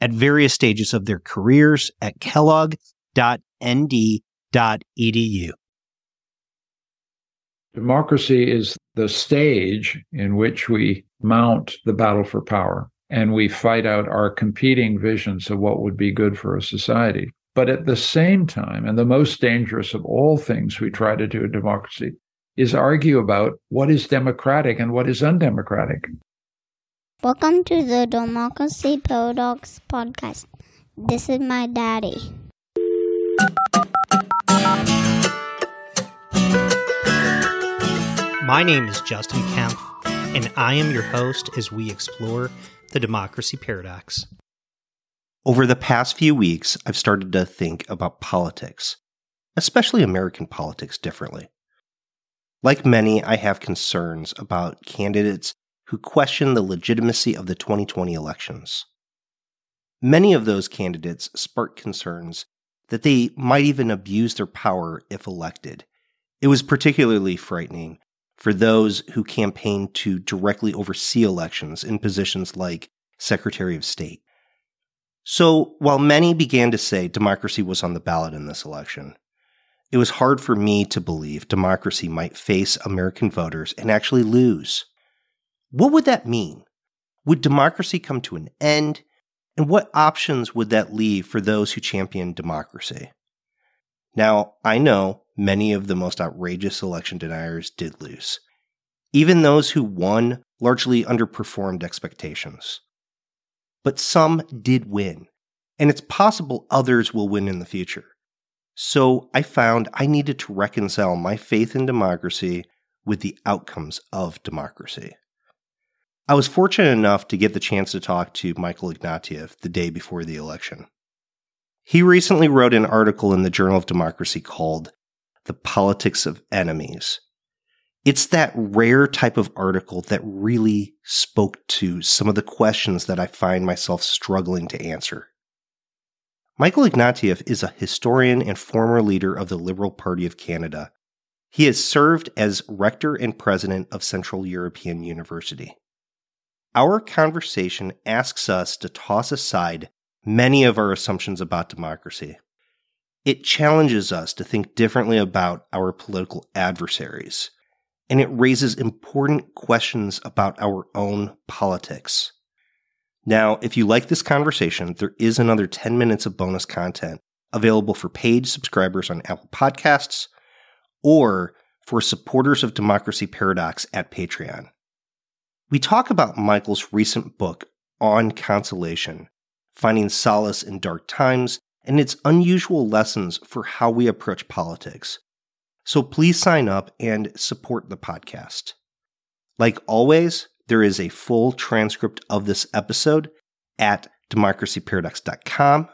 at various stages of their careers at kellogg.nd.edu. Democracy is the stage in which we mount the battle for power and we fight out our competing visions of what would be good for a society. But at the same time, and the most dangerous of all things we try to do in democracy is argue about what is democratic and what is undemocratic. Welcome to the Democracy Paradox podcast. This is my daddy. My name is Justin Kempf, and I am your host as we explore the democracy paradox. Over the past few weeks, I've started to think about politics, especially American politics, differently. Like many, I have concerns about candidates who question the legitimacy of the 2020 elections. Many of those candidates spark concerns that they might even abuse their power if elected. It was particularly frightening for those who campaigned to directly oversee elections in positions like Secretary of State. So, while many began to say democracy was on the ballot in this election, it was hard for me to believe democracy might face American voters and actually lose. What would that mean? Would democracy come to an end? And what options would that leave for those who champion democracy? Now, I know many of the most outrageous election deniers did lose. Even those who won largely underperformed expectations. But some did win, and it's possible others will win in the future. So I found I needed to reconcile my faith in democracy with the outcomes of democracy. I was fortunate enough to get the chance to talk to Michael Ignatieff the day before the election. He recently wrote an article in the Journal of Democracy called The Politics of Enemies. It's that rare type of article that really spoke to some of the questions that I find myself struggling to answer. Michael Ignatieff is a historian and former leader of the Liberal Party of Canada. He has served as rector and president of Central European University. Our conversation asks us to toss aside many of our assumptions about democracy. It challenges us to think differently about our political adversaries, and it raises important questions about our own politics. Now, if you like this conversation, there is another 10 minutes of bonus content available for paid subscribers on Apple Podcasts or for supporters of Democracy Paradox at Patreon. We talk about Michael's recent book, On Consolation Finding Solace in Dark Times, and its unusual lessons for how we approach politics. So please sign up and support the podcast. Like always, there is a full transcript of this episode at democracyparadox.com.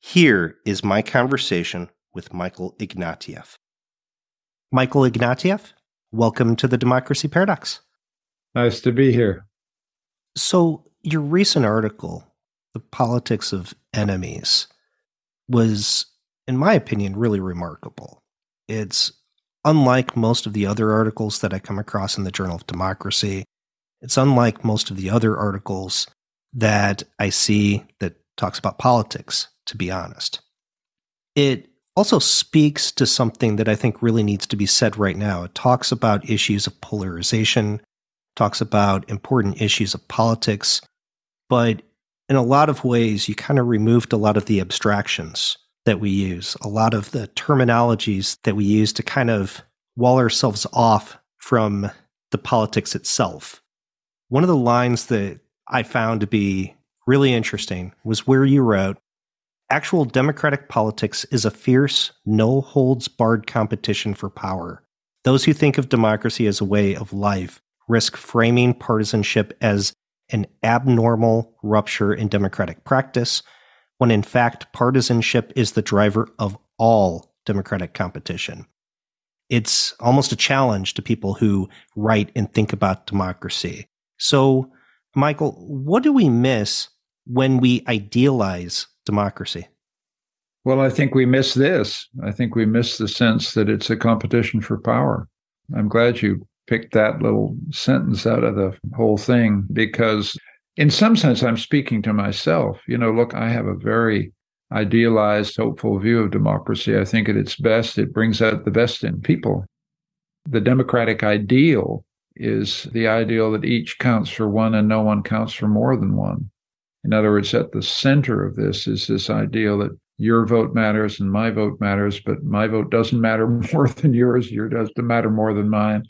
Here is my conversation with Michael Ignatieff. Michael Ignatieff, welcome to the Democracy Paradox. Nice to be here. So, your recent article, The Politics of Enemies, was, in my opinion, really remarkable. It's unlike most of the other articles that I come across in the Journal of Democracy. It's unlike most of the other articles that I see that talks about politics, to be honest. It also speaks to something that I think really needs to be said right now. It talks about issues of polarization, talks about important issues of politics, but in a lot of ways, you kind of removed a lot of the abstractions that we use, a lot of the terminologies that we use to kind of wall ourselves off from the politics itself. One of the lines that I found to be really interesting was where you wrote, Actual democratic politics is a fierce, no holds barred competition for power. Those who think of democracy as a way of life risk framing partisanship as an abnormal rupture in democratic practice, when in fact partisanship is the driver of all democratic competition. It's almost a challenge to people who write and think about democracy. So, Michael, what do we miss when we idealize democracy? Well, I think we miss this. I think we miss the sense that it's a competition for power. I'm glad you picked that little sentence out of the whole thing because, in some sense, I'm speaking to myself. You know, look, I have a very idealized, hopeful view of democracy. I think at its best, it brings out the best in people. The democratic ideal is the ideal that each counts for one and no one counts for more than one. In other words, at the center of this is this ideal that your vote matters and my vote matters, but my vote doesn't matter more than yours. Yours doesn't matter more than mine.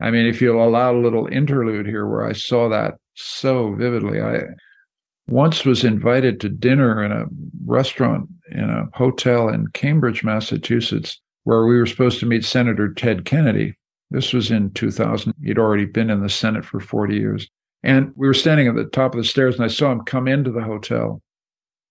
I mean, if you'll allow a little interlude here where I saw that so vividly, I once was invited to dinner in a restaurant in a hotel in Cambridge, Massachusetts, where we were supposed to meet Senator Ted Kennedy. This was in 2000. He'd already been in the Senate for 40 years. And we were standing at the top of the stairs, and I saw him come into the hotel.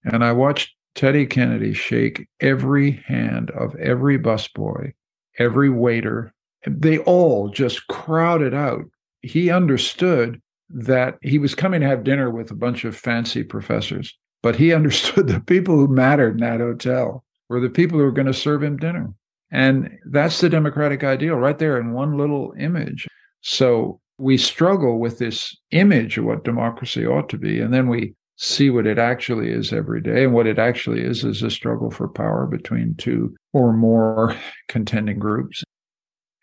And I watched Teddy Kennedy shake every hand of every busboy, every waiter. They all just crowded out. He understood that he was coming to have dinner with a bunch of fancy professors, but he understood the people who mattered in that hotel were the people who were going to serve him dinner. And that's the democratic ideal right there in one little image. So we struggle with this image of what democracy ought to be. And then we see what it actually is every day. And what it actually is is a struggle for power between two or more contending groups.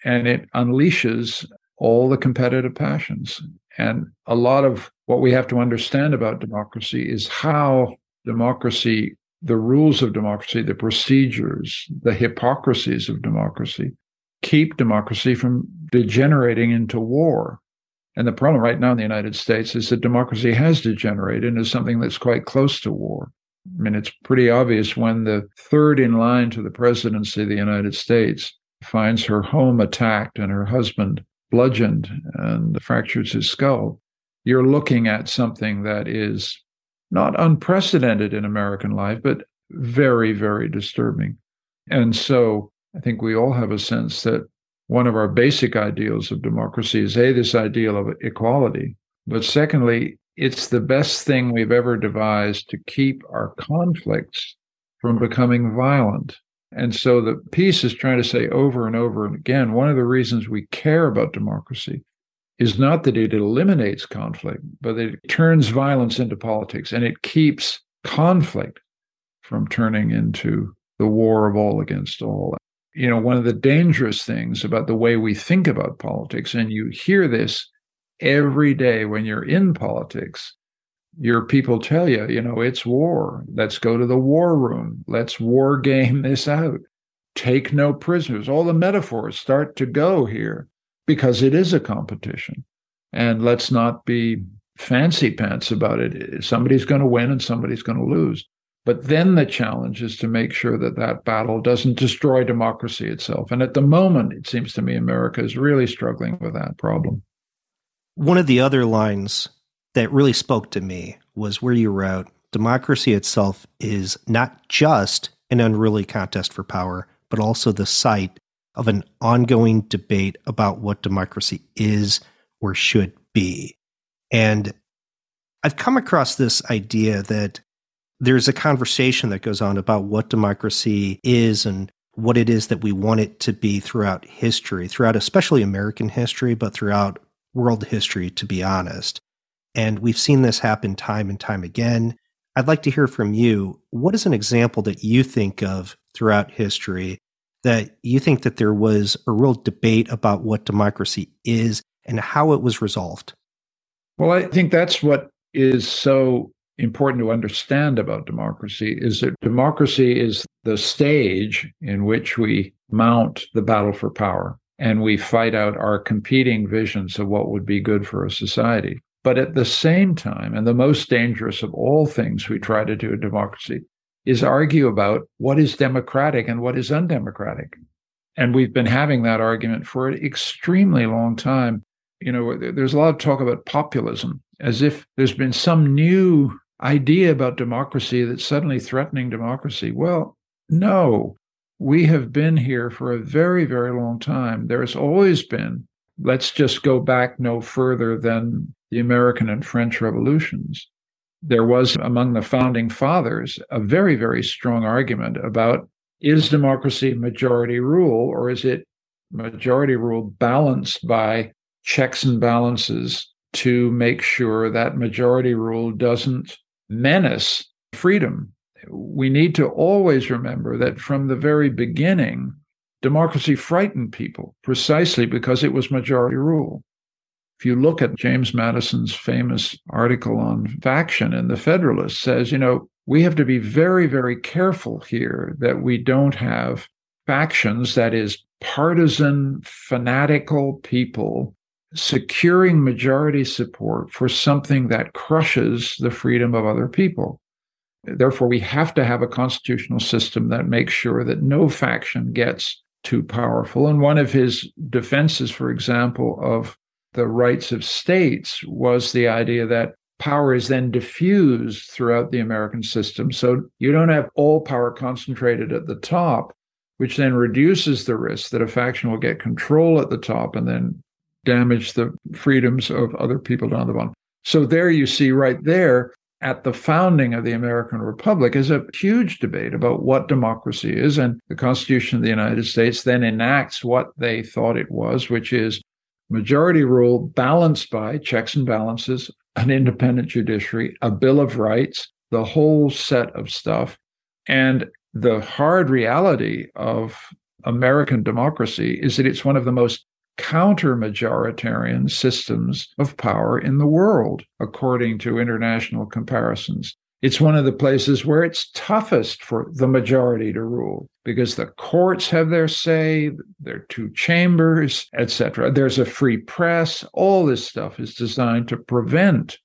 And it unleashes all the competitive passions. And a lot of what we have to understand about democracy is how democracy, the rules of democracy, the procedures, the hypocrisies of democracy keep democracy from degenerating into war. And the problem right now in the United States is that democracy has degenerated into something that's quite close to war. I mean, it's pretty obvious when the third in line to the presidency of the United States finds her home attacked and her husband bludgeoned and fractures his skull. You're looking at something that is not unprecedented in American life, but very, very disturbing. And so I think we all have a sense that one of our basic ideals of democracy is A, this ideal of equality. But secondly, it's the best thing we've ever devised to keep our conflicts from becoming violent. And so the piece is trying to say over and over and again one of the reasons we care about democracy is not that it eliminates conflict, but that it turns violence into politics and it keeps conflict from turning into the war of all against all. You know, one of the dangerous things about the way we think about politics, and you hear this every day when you're in politics, your people tell you, you know, it's war. Let's go to the war room. Let's war game this out. Take no prisoners. All the metaphors start to go here because it is a competition. And let's not be fancy pants about it. Somebody's going to win and somebody's going to lose. But then the challenge is to make sure that that battle doesn't destroy democracy itself. And at the moment, it seems to me America is really struggling with that problem. One of the other lines that really spoke to me was where you wrote democracy itself is not just an unruly contest for power, but also the site of an ongoing debate about what democracy is or should be. And I've come across this idea that there's a conversation that goes on about what democracy is and what it is that we want it to be throughout history, throughout especially American history, but throughout world history, to be honest. And we've seen this happen time and time again. I'd like to hear from you. What is an example that you think of throughout history that you think that there was a real debate about what democracy is and how it was resolved? Well, I think that's what is so important to understand about democracy is that democracy is the stage in which we mount the battle for power and we fight out our competing visions of what would be good for a society. But at the same time, and the most dangerous of all things we try to do in democracy is argue about what is democratic and what is undemocratic. And we've been having that argument for an extremely long time. You know, there's a lot of talk about populism as if there's been some new idea about democracy that's suddenly threatening democracy. Well, no, we have been here for a very, very long time. There's always been, let's just go back no further than the American and French revolutions. There was among the founding fathers a very, very strong argument about is democracy majority rule or is it majority rule balanced by checks and balances to make sure that majority rule doesn't menace freedom. We need to always remember that from the very beginning, democracy frightened people precisely because it was majority rule. If you look at James Madison's famous article on faction in the Federalist says, you know, we have to be very, very careful here that we don't have factions, that is, partisan, fanatical people securing majority support for something that crushes the freedom of other people. Therefore, we have to have a constitutional system that makes sure that no faction gets too powerful. And one of his defenses, for example, of the rights of states was the idea that power is then diffused throughout the American system. So you don't have all power concentrated at the top, which then reduces the risk that a faction will get control at the top and then damage the freedoms of other people down the bottom. So there you see right there at the founding of the American Republic is a huge debate about what democracy is. And the Constitution of the United States then enacts what they thought it was, which is majority rule balanced by checks and balances, an independent judiciary, a Bill of Rights, the whole set of stuff. And the hard reality of American democracy is that it's one of the most counter majoritarian systems of power in the world, according to international comparisons. It's one of the places where it's toughest for the majority to rule because the courts have their say, there are two chambers, etc. There's a free press. All this stuff is designed to prevent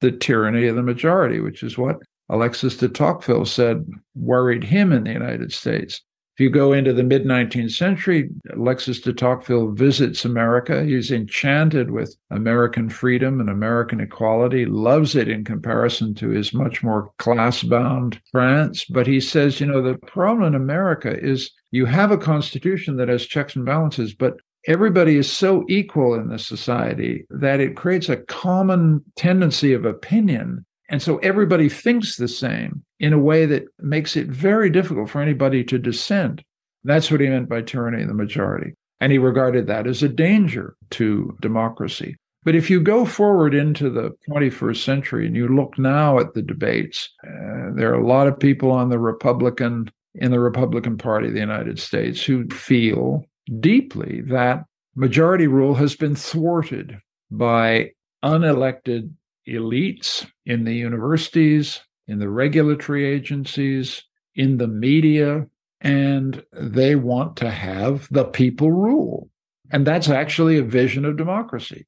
the tyranny of the majority, which is what Alexis de Tocqueville said worried him in the United States. If you go into the mid 19th century, Alexis de Tocqueville visits America. He's enchanted with American freedom and American equality, loves it in comparison to his much more class bound France. But he says, you know, the problem in America is you have a constitution that has checks and balances, but everybody is so equal in this society that it creates a common tendency of opinion and so everybody thinks the same in a way that makes it very difficult for anybody to dissent. That's what he meant by tyranny of the majority. And he regarded that as a danger to democracy. But if you go forward into the 21st century and you look now at the debates, uh, there are a lot of people on the Republican in the Republican Party of the United States who feel deeply that majority rule has been thwarted by unelected elites in the universities, in the regulatory agencies, in the media, and they want to have the people rule. And that's actually a vision of democracy.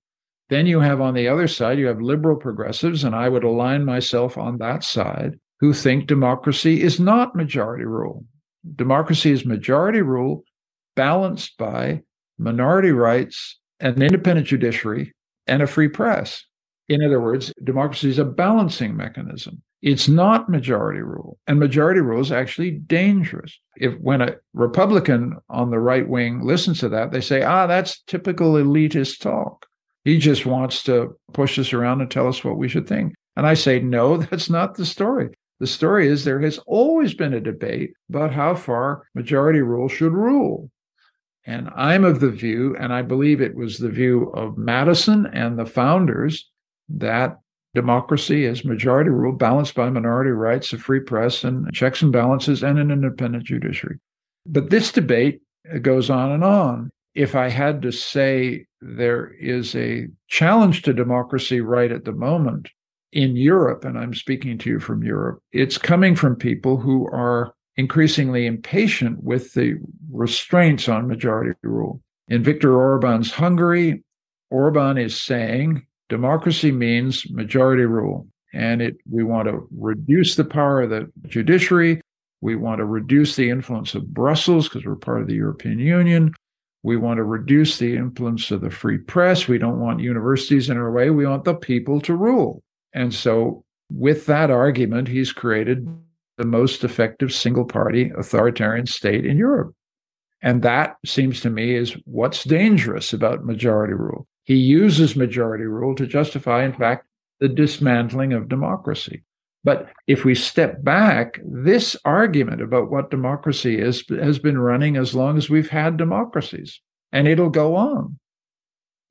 Then you have on the other side, you have liberal progressives, and I would align myself on that side, who think democracy is not majority rule. Democracy is majority rule balanced by minority rights, an independent judiciary, and a free press. In other words, democracy is a balancing mechanism. It's not majority rule. And majority rule is actually dangerous. If when a Republican on the right wing listens to that, they say, ah, that's typical elitist talk. He just wants to push us around and tell us what we should think. And I say, no, that's not the story. The story is there has always been a debate about how far majority rule should rule. And I'm of the view, and I believe it was the view of Madison and the founders, that democracy is majority rule balanced by minority rights, a free press, and checks and balances, and an independent judiciary. But this debate goes on and on. If I had to say there is a challenge to democracy right at the moment in Europe, and I'm speaking to you from Europe, it's coming from people who are increasingly impatient with the restraints on majority rule. In Viktor Orban's Hungary, Orban is saying democracy means majority rule. And it we want to reduce the power of the judiciary. We want to reduce the influence of Brussels because we're part of the European Union. We want to reduce the influence of the free press. We don't want universities in our way. We want the people to rule. And so with that argument, he's created the most effective single party authoritarian state in Europe. And that seems to me is what's dangerous about majority rule. He uses majority rule to justify, in fact, the dismantling of democracy. But if we step back, this argument about what democracy is has been running as long as we've had democracies, and it'll go on.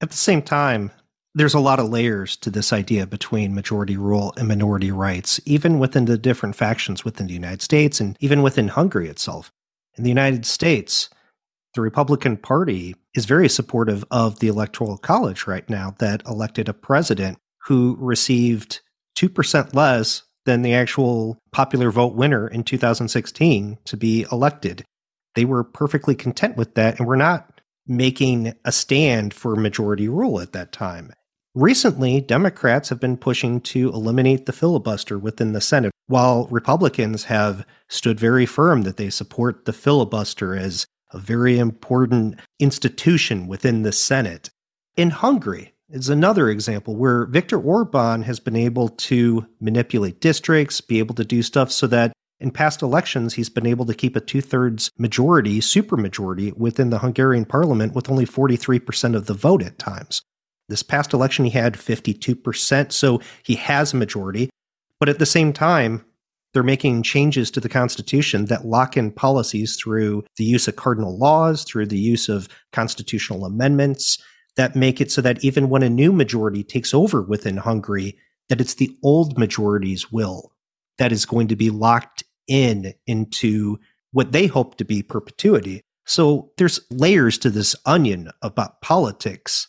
At the same time, there's a lot of layers to this idea between majority rule and minority rights, even within the different factions within the United States and even within Hungary itself. In the United States, the Republican Party is very supportive of the Electoral College right now that elected a president who received 2% less than the actual popular vote winner in 2016 to be elected. They were perfectly content with that and were not making a stand for majority rule at that time. Recently, Democrats have been pushing to eliminate the filibuster within the Senate, while Republicans have stood very firm that they support the filibuster as a very important institution within the Senate. In Hungary, is another example where Viktor Orban has been able to manipulate districts, be able to do stuff so that in past elections he's been able to keep a two thirds majority, supermajority within the Hungarian parliament with only 43% of the vote at times. This past election he had 52%, so he has a majority. But at the same time, they're making changes to the Constitution that lock in policies through the use of cardinal laws, through the use of constitutional amendments that make it so that even when a new majority takes over within Hungary, that it's the old majority's will that is going to be locked in into what they hope to be perpetuity. So there's layers to this onion about politics.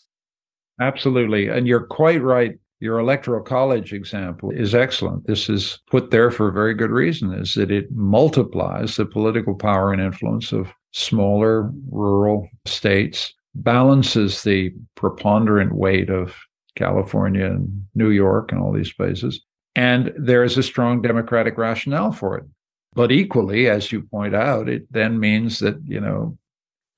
Absolutely. And you're quite right. Your electoral college example is excellent. This is put there for a very good reason is that it multiplies the political power and influence of smaller rural states balances the preponderant weight of California and New York and all these places. And there is a strong democratic rationale for it. But equally, as you point out, it then means that, you know,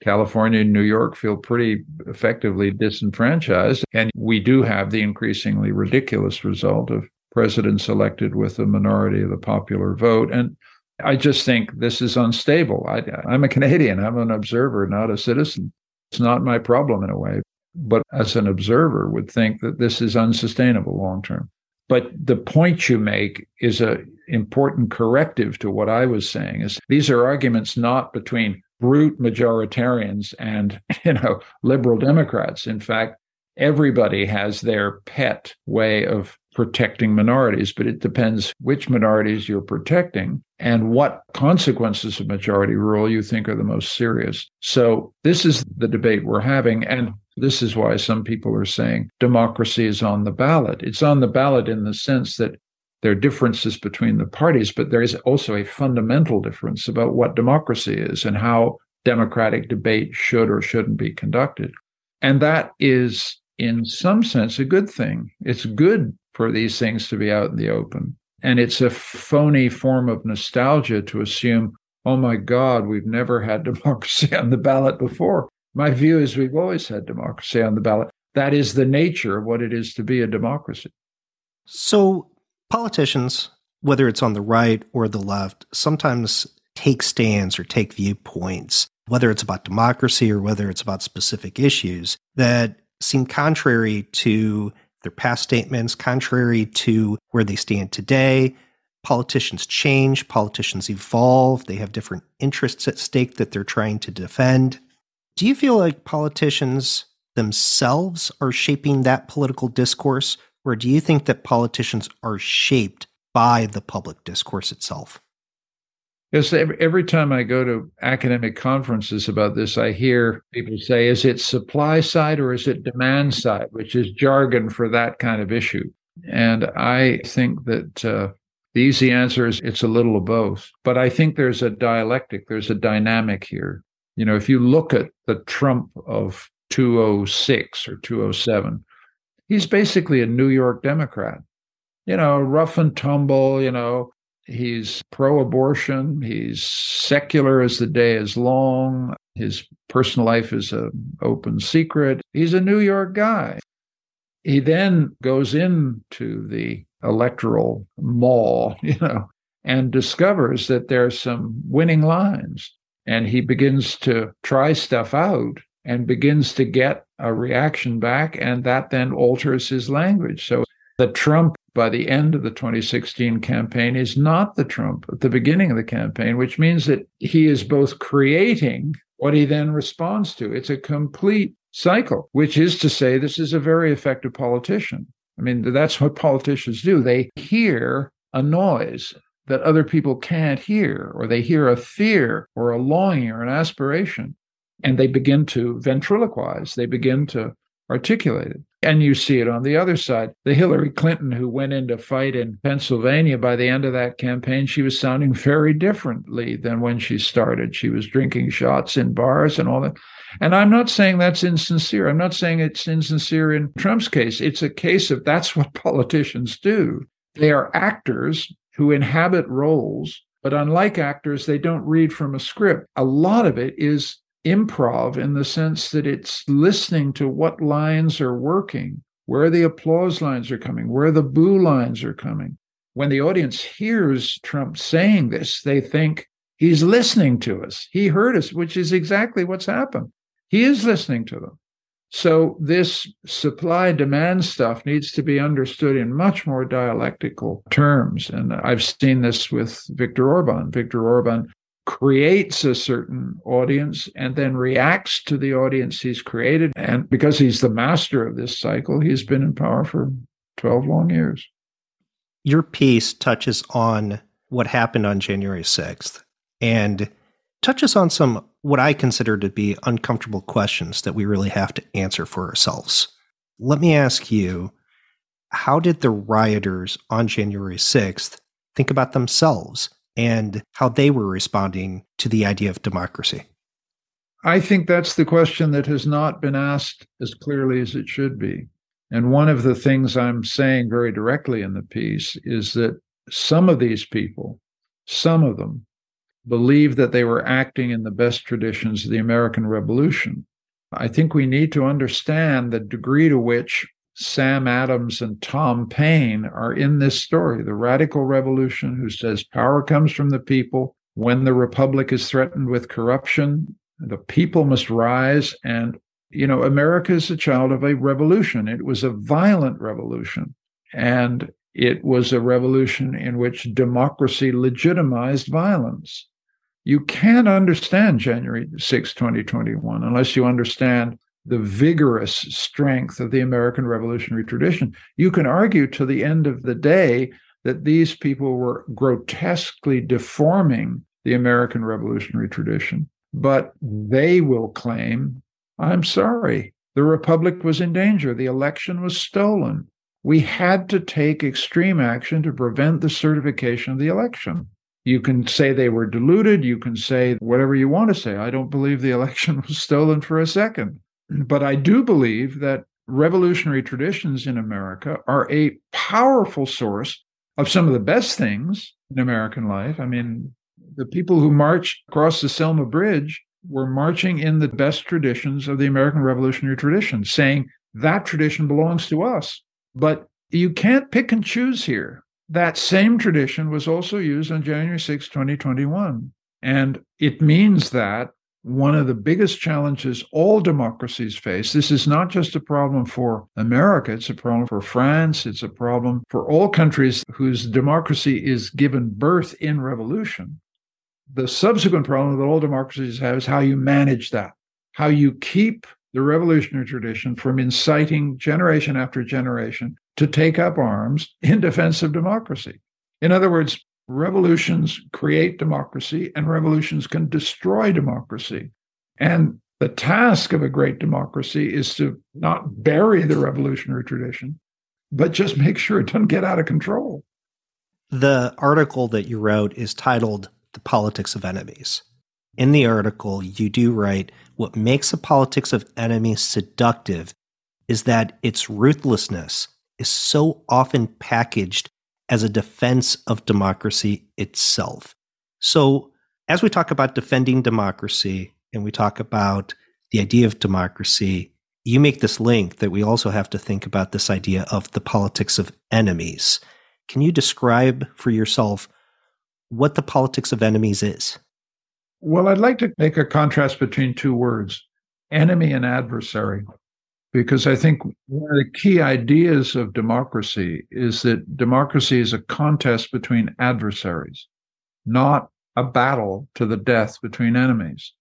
California and New York feel pretty effectively disenfranchised. And we do have the increasingly ridiculous result of presidents elected with a minority of the popular vote. And I just think this is unstable. I, am a Canadian, I'm an observer, not a citizen. It's not my problem in a way, but as an observer would think that this is unsustainable long term. But the point you make is a important corrective to what I was saying is these are arguments not between brute majoritarians and you know liberal democrats in fact everybody has their pet way of protecting minorities, but it depends which minorities you're protecting and what consequences of majority rule you think are the most serious. So, this is the debate we're having. And this is why some people are saying democracy is on the ballot. It's on the ballot in the sense that there are differences between the parties, but there is also a fundamental difference about what democracy is and how democratic debate should or shouldn't be conducted. And that is in some sense a good thing. It's good for these things to be out in the open. And it's a phony form of nostalgia to assume, oh my God, we've never had democracy on the ballot before. My view is we've always had democracy on the ballot. That is the nature of what it is to be a democracy. So, politicians, whether it's on the right or the left, sometimes take stands or take viewpoints, whether it's about democracy or whether it's about specific issues, that seem contrary to their past statements, contrary to where they stand today. Politicians change, politicians evolve, they have different interests at stake that they're trying to defend. Do you feel like politicians themselves are shaping that political discourse, or do you think that politicians are shaped by the public discourse itself? Because every, every time I go to academic conferences about this, I hear people say, is it supply side or is it demand side, which is jargon for that kind of issue. And I think that uh, the easy answer is it's a little of both. But I think there's a dialectic, there's a dynamic here. You know, if you look at the Trump of 206 or 207, he's basically a New York Democrat. You know, rough and tumble, you know, He's pro abortion. He's secular as the day is long. His personal life is an open secret. He's a New York guy. He then goes into the electoral mall, you know, and discovers that there's some winning lines. And he begins to try stuff out and begins to get a reaction back. And that then alters his language. So the Trump by the end of the 2016 campaign is not the Trump at the beginning of the campaign, which means that he is both creating what he then responds to. It's a complete cycle, which is to say, this is a very effective politician. I mean, that's what politicians do. They hear a noise that other people can't hear, or they hear a fear or a longing or an aspiration, and they begin to ventriloquize. They begin to articulate it. And you see it on the other side. The Hillary Clinton who went in to fight in Pennsylvania, by the end of that campaign, she was sounding very differently than when she started. She was drinking shots in bars and all that. And I'm not saying that's insincere. I'm not saying it's insincere in Trump's case. It's a case of that's what politicians do. They are actors who inhabit roles, but unlike actors, they don't read from a script. A lot of it is improv in the sense that it's listening to what lines are working, where the applause lines are coming, where the boo lines are coming. When the audience hears Trump saying this, they think he's listening to us. He heard us, which is exactly what's happened. He is listening to them. So this supply demand stuff needs to be understood in much more dialectical terms. And I've seen this with Viktor Orban. Viktor Orban creates a certain audience and then reacts to the audience he's created. And because he's the master of this cycle, he's been in power for 12 long years. Your piece touches on what happened on January 6th and touches on some what I consider to be uncomfortable questions that we really have to answer for ourselves. Let me ask you how did the rioters on January 6th think about themselves and how they were responding to the idea of democracy? I think that's the question that has not been asked as clearly as it should be. And one of the things I'm saying very directly in the piece is that some of these people, some of them, believe that they were acting in the best traditions of the American Revolution. I think we need to understand the degree to which Sam Adams and Tom Paine are in this story, the radical revolution who says power comes from the people. When the republic is threatened with corruption, the people must rise. And, you know, America is a child of a revolution. It was a violent revolution. And it was a revolution in which democracy legitimized violence. You can't understand January 6, 2021, unless you understand the vigorous strength of the American revolutionary tradition. You can argue to the end of the day that these people were grotesquely deforming the American revolutionary tradition, but they will claim, I'm sorry, the republic was in danger, the election was stolen. We had to take extreme action to prevent the certification of the election. You can say they were deluded. You can say whatever you want to say. I don't believe the election was stolen for a second. But I do believe that revolutionary traditions in America are a powerful source of some of the best things in American life. I mean, the people who marched across the Selma Bridge were marching in the best traditions of the American revolutionary tradition, saying that tradition belongs to us. But you can't pick and choose here. That same tradition was also used on January 6, 2021. And it means that one of the biggest challenges all democracies face. This is not just a problem for America, it's a problem for France, it's a problem for all countries whose democracy is given birth in revolution. The subsequent problem that all democracies have is how you manage that, how you keep the revolutionary tradition from inciting generation after generation to take up arms in defense of democracy. In other words, revolutions create democracy and revolutions can destroy democracy. And the task of a great democracy is to not bury the revolutionary tradition, but just make sure it doesn't get out of control. The article that you wrote is titled The Politics of Enemies. In the article, you do write what makes a politics of enemies seductive is that its ruthlessness is so often packaged as a defense of democracy itself. So, as we talk about defending democracy and we talk about the idea of democracy, you make this link that we also have to think about this idea of the politics of enemies. Can you describe for yourself what the politics of enemies is? Well, I'd like to make a contrast between two words enemy and adversary, because I think one of the key ideas of democracy is that democracy is a contest between adversaries, not a battle to the death between enemies.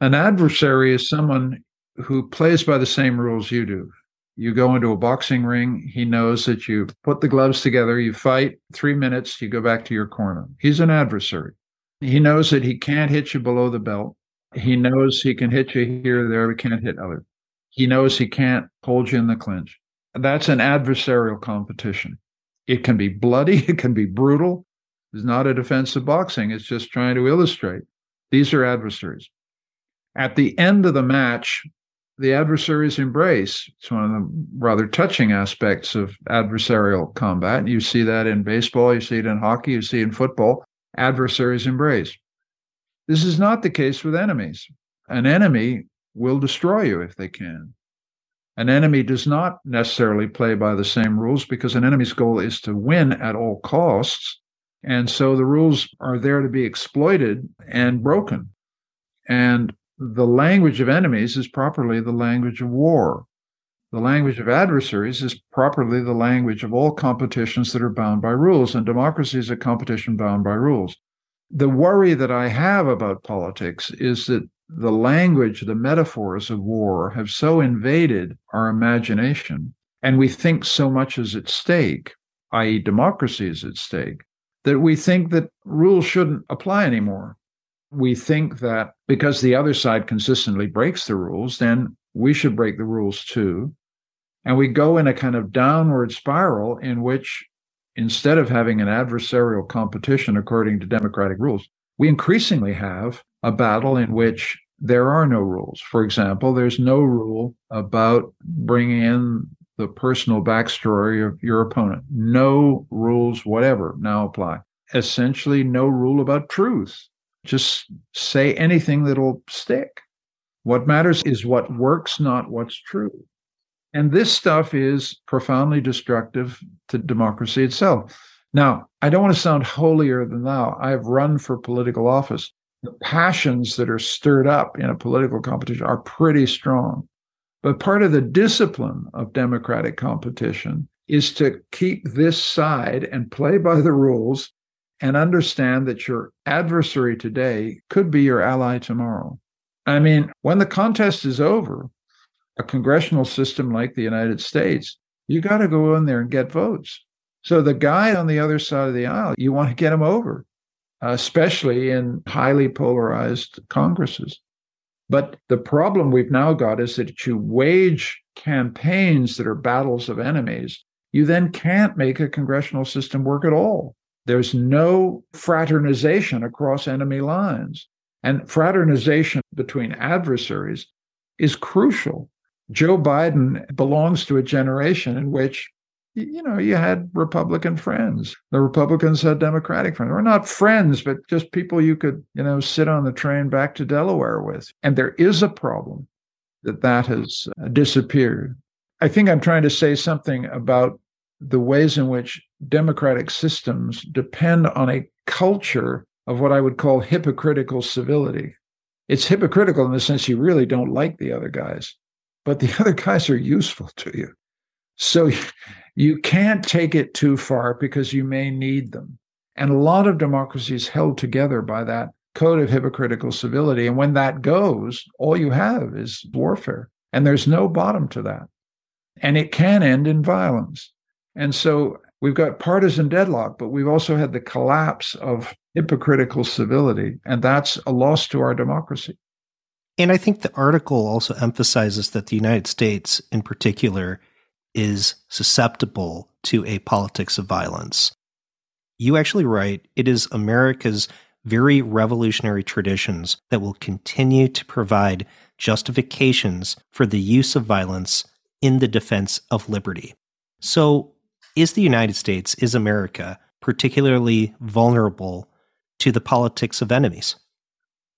An adversary is someone who plays by the same rules you do. You go into a boxing ring, he knows that you put the gloves together, you fight three minutes, you go back to your corner. He's an adversary. He knows that he can't hit you below the belt. He knows he can hit you here there, but can't hit other. He knows he can't hold you in the clinch. That's an adversarial competition. It can be bloody, it can be brutal. It's not a defense of boxing, it's just trying to illustrate. These are adversaries. At the end of the match, the adversaries embrace. It's one of the rather touching aspects of adversarial combat. You see that in baseball, you see it in hockey, you see it in football. Adversaries embrace. This is not the case with enemies. An enemy will destroy you if they can. An enemy does not necessarily play by the same rules because an enemy's goal is to win at all costs. And so the rules are there to be exploited and broken. And the language of enemies is properly the language of war. The language of adversaries is properly the language of all competitions that are bound by rules, and democracy is a competition bound by rules. The worry that I have about politics is that the language, the metaphors of war have so invaded our imagination, and we think so much is at stake, i.e., democracy is at stake, that we think that rules shouldn't apply anymore we think that because the other side consistently breaks the rules, then we should break the rules too. And we go in a kind of downward spiral in which instead of having an adversarial competition according to democratic rules, we increasingly have a battle in which there are no rules. For example, there's no rule about bringing in the personal backstory of your opponent. No rules, whatever, now apply. Essentially, no rule about truth. Just say anything that'll stick. What matters is what works, not what's true. And this stuff is profoundly destructive to democracy itself. Now, I don't want to sound holier than thou. I've run for political office. The passions that are stirred up in a political competition are pretty strong. But part of the discipline of democratic competition is to keep this side and play by the rules and understand that your adversary today could be your ally tomorrow. I mean, when the contest is over, a congressional system like the United States, you got to go in there and get votes. So the guy on the other side of the aisle, you want to get him over, Uh, especially in highly polarized Congresses. But the problem we've now got is that you wage campaigns that are battles of enemies. You then can't make a congressional system work at all. There's no fraternization across enemy lines. And fraternization between adversaries is crucial. Joe Biden belongs to a generation in which, you know, you had Republican friends. The Republicans had Democratic friends. We're not friends, but just people you could, you know, sit on the train back to Delaware with. And there is a problem that that has uh, disappeared. I think I'm trying to say something about the ways in which democratic systems depend on a culture of what I would call hypocritical civility. It's hypocritical in the sense you really don't like the other guys, but the other guys are useful to you. So you can't take it too far because you may need them. And a lot of democracy is held together by that code of hypocritical civility. And when that goes, all you have is warfare. And there's no bottom to that. And it can end in violence. And so we've got partisan deadlock, but we've also had the collapse of hypocritical civility. And that's a loss to our democracy. And I think the article also emphasizes that the United States, in particular, is susceptible to a politics of violence. You actually write it is America's very revolutionary traditions that will continue to provide justifications for the use of violence in the defense of liberty. So, is the United States, is America particularly vulnerable to the politics of enemies?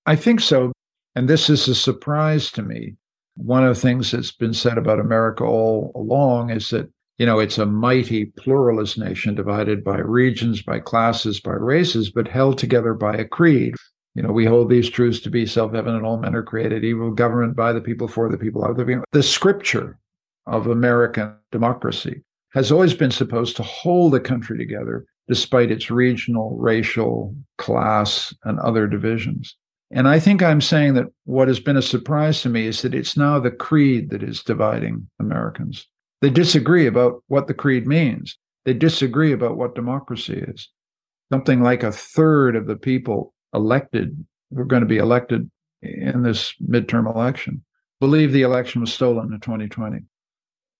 I think so. And this is a surprise to me. One of the things that's been said about America all along is that you know, it's a mighty pluralist nation divided by regions, by classes, by races, but held together by a creed. You know, we hold these truths to be self evident all men are created evil, government by the people, for the people, of the people. The scripture of American democracy has always been supposed to hold the country together despite its regional, racial, class, and other divisions. And I think I'm saying that what has been a surprise to me is that it's now the creed that is dividing Americans. They disagree about what the creed means. They disagree about what democracy is. Something like a third of the people elected, who are going to be elected in this midterm election, believe the election was stolen in 2020.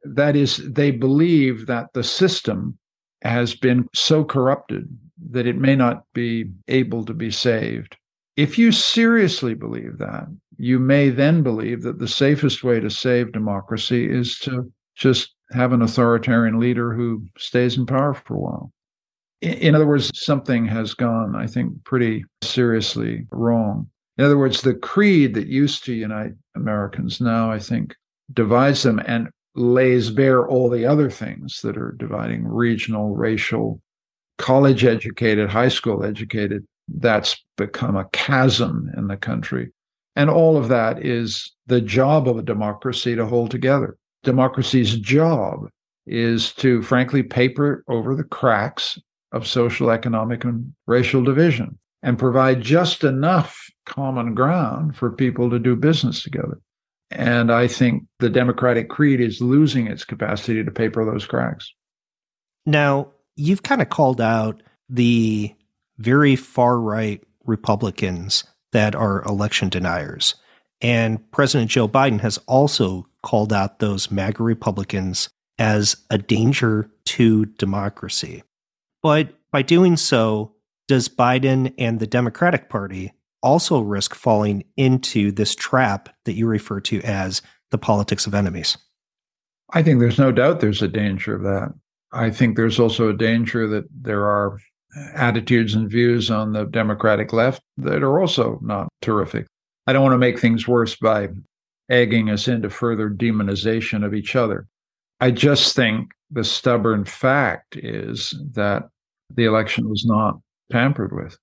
That is, they believe that the system has been so corrupted that it may not be able to be saved. If you seriously believe that, you may then believe that the safest way to save democracy is to just have an authoritarian leader who stays in power for a while. In other words, something has gone, I think, pretty seriously wrong. In other words, the creed that used to unite Americans now, I think, divides them and lays bare all the other things that are dividing regional, racial, college educated, high school educated. That's become a chasm in the country. And all of that is the job of a democracy to hold together. Democracy's job is to, frankly, paper over the cracks of social, economic, and racial division and provide just enough common ground for people to do business together. And I think the Democratic creed is losing its capacity to paper those cracks. Now, you've kind of called out the very far right Republicans that are election deniers. And President Joe Biden has also called out those MAGA Republicans as a danger to democracy. But by doing so, does Biden and the Democratic Party also risk falling into this trap that you refer to as the politics of enemies. I think there's no doubt there's a danger of that. I think there's also a danger that there are attitudes and views on the Democratic left that are also not terrific. I don't want to make things worse by egging us into further demonization of each other. I just think the stubborn fact is that the election was not tampered with.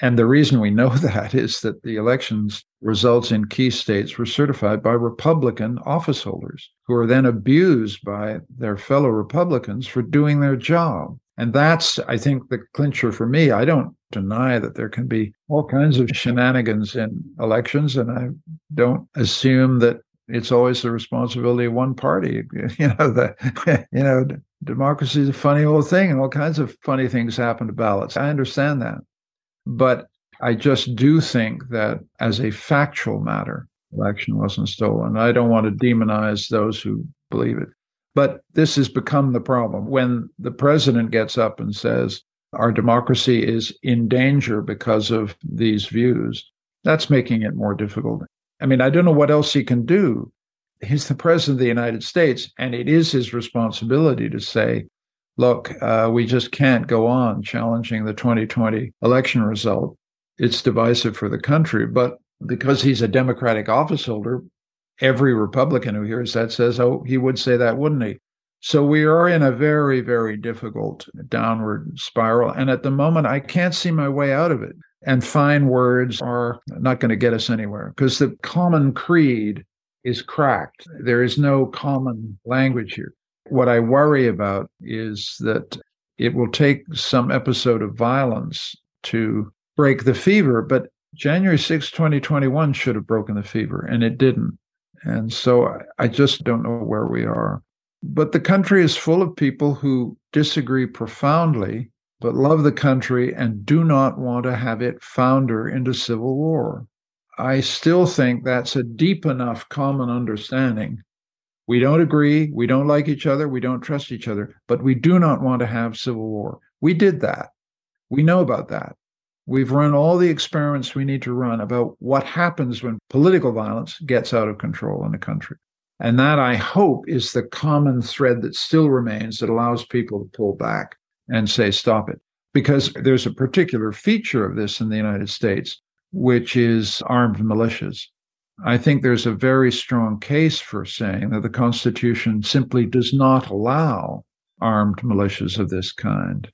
And the reason we know that is that the elections results in key states were certified by Republican office holders who are then abused by their fellow Republicans for doing their job. And that's, I think, the clincher for me. I don't deny that there can be all kinds of shenanigans in elections, and I don't assume that it's always the responsibility of one party. You know, the you know, democracy is a funny old thing, and all kinds of funny things happen to ballots. I understand that. But I just do think that as a factual matter, election wasn't stolen. I don't want to demonize those who believe it. But this has become the problem. When the president gets up and says, our democracy is in danger because of these views, that's making it more difficult. I mean, I don't know what else he can do. He's the president of the United States, and it is his responsibility to say, look, uh, we just can't go on challenging the 2020 election result. It's divisive for the country. But because he's a Democratic office holder, every Republican who hears that says, oh, he would say that, wouldn't he? So we are in a very, very difficult downward spiral. And at the moment, I can't see my way out of it. And fine words are not going to get us anywhere because the common creed is cracked. There is no common language here. What I worry about is that it will take some episode of violence to break the fever, but January 6, 2021 should have broken the fever, and it didn't. And so I just don't know where we are. But the country is full of people who disagree profoundly, but love the country and do not want to have it founder into civil war. I still think that's a deep enough common understanding we don't agree. We don't like each other. We don't trust each other, but we do not want to have civil war. We did that. We know about that. We've run all the experiments we need to run about what happens when political violence gets out of control in a country. And that, I hope, is the common thread that still remains that allows people to pull back and say, stop it. Because there's a particular feature of this in the United States, which is armed militias. I think there's a very strong case for saying that the Constitution simply does not allow armed militias of this kind.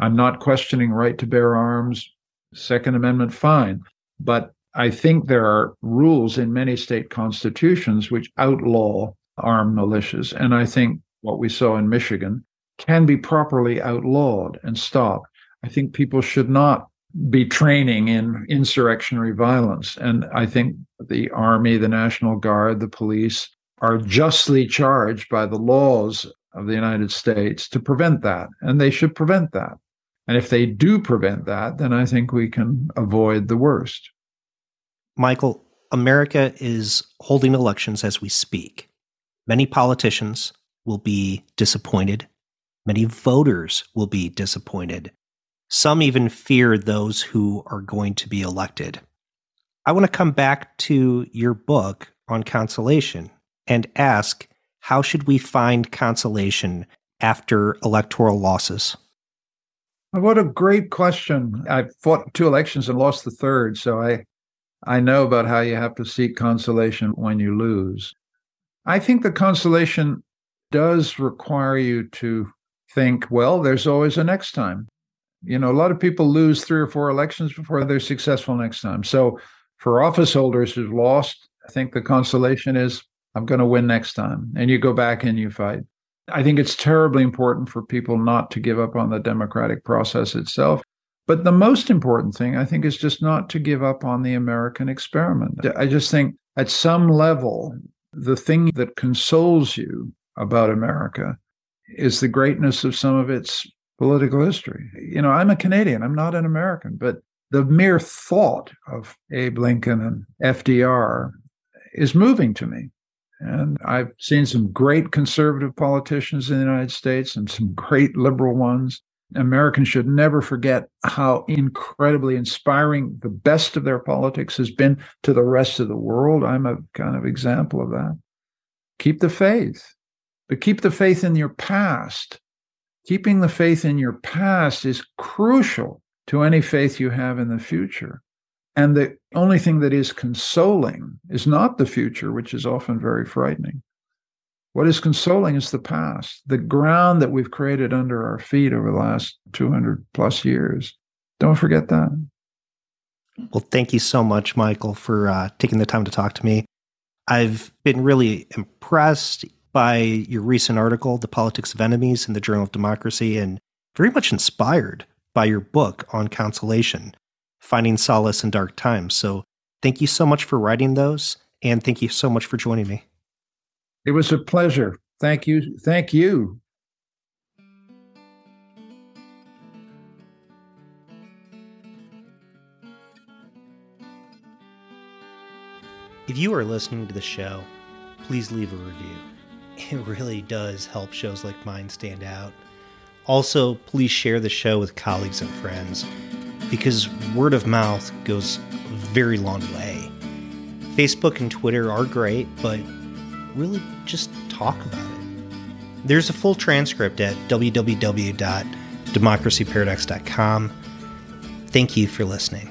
I'm not questioning right to bear arms, Second Amendment, fine. But I think there are rules in many state constitutions which outlaw armed militias. And I think what we saw in Michigan can be properly outlawed and stopped. I think people should not be training in insurrectionary violence. And I think the Army, the National Guard, the police are justly charged by the laws of the United States to prevent that. And they should prevent that. And if they do prevent that, then I think we can avoid the worst. Michael, America is holding elections as we speak. Many politicians will be disappointed. Many voters will be disappointed. Some even fear those who are going to be elected. I want to come back to your book on consolation and ask how should we find consolation after electoral losses? What a great question. I fought two elections and lost the third, so I I know about how you have to seek consolation when you lose. I think the consolation does require you to think, well, there's always a next time you know, a lot of people lose three or four elections before they're successful next time. So for office holders who've lost, I think the consolation is I'm going to win next time. And you go back and you fight. I think it's terribly important for people not to give up on the democratic process itself. But the most important thing, I think, is just not to give up on the American experiment. I just think at some level, the thing that consoles you about America is the greatness of some of its political history. You know, I'm a Canadian, I'm not an American, but the mere thought of Abe Lincoln and FDR is moving to me. And I've seen some great conservative politicians in the United States and some great liberal ones. Americans should never forget how incredibly inspiring the best of their politics has been to the rest of the world. I'm a kind of example of that. Keep the faith, but keep the faith in your past keeping the faith in your past is crucial to any faith you have in the future. And the only thing that is consoling is not the future, which is often very frightening. What is consoling is the past, the ground that we've created under our feet over the last 200 plus years. Don't forget that. Well, thank you so much, Michael, for uh, taking the time to talk to me. I've been really impressed by your recent article, The Politics of Enemies, in the Journal of Democracy, and very much inspired by your book on consolation, Finding Solace in Dark Times. So thank you so much for writing those, and thank you so much for joining me. It was a pleasure. Thank you. Thank you. If you are listening to the show, please leave a review it really does help shows like mine stand out. Also, please share the show with colleagues and friends because word of mouth goes a very long way. Facebook and Twitter are great, but really just talk about it. There's a full transcript at www.democracyparadox.com. Thank you for listening.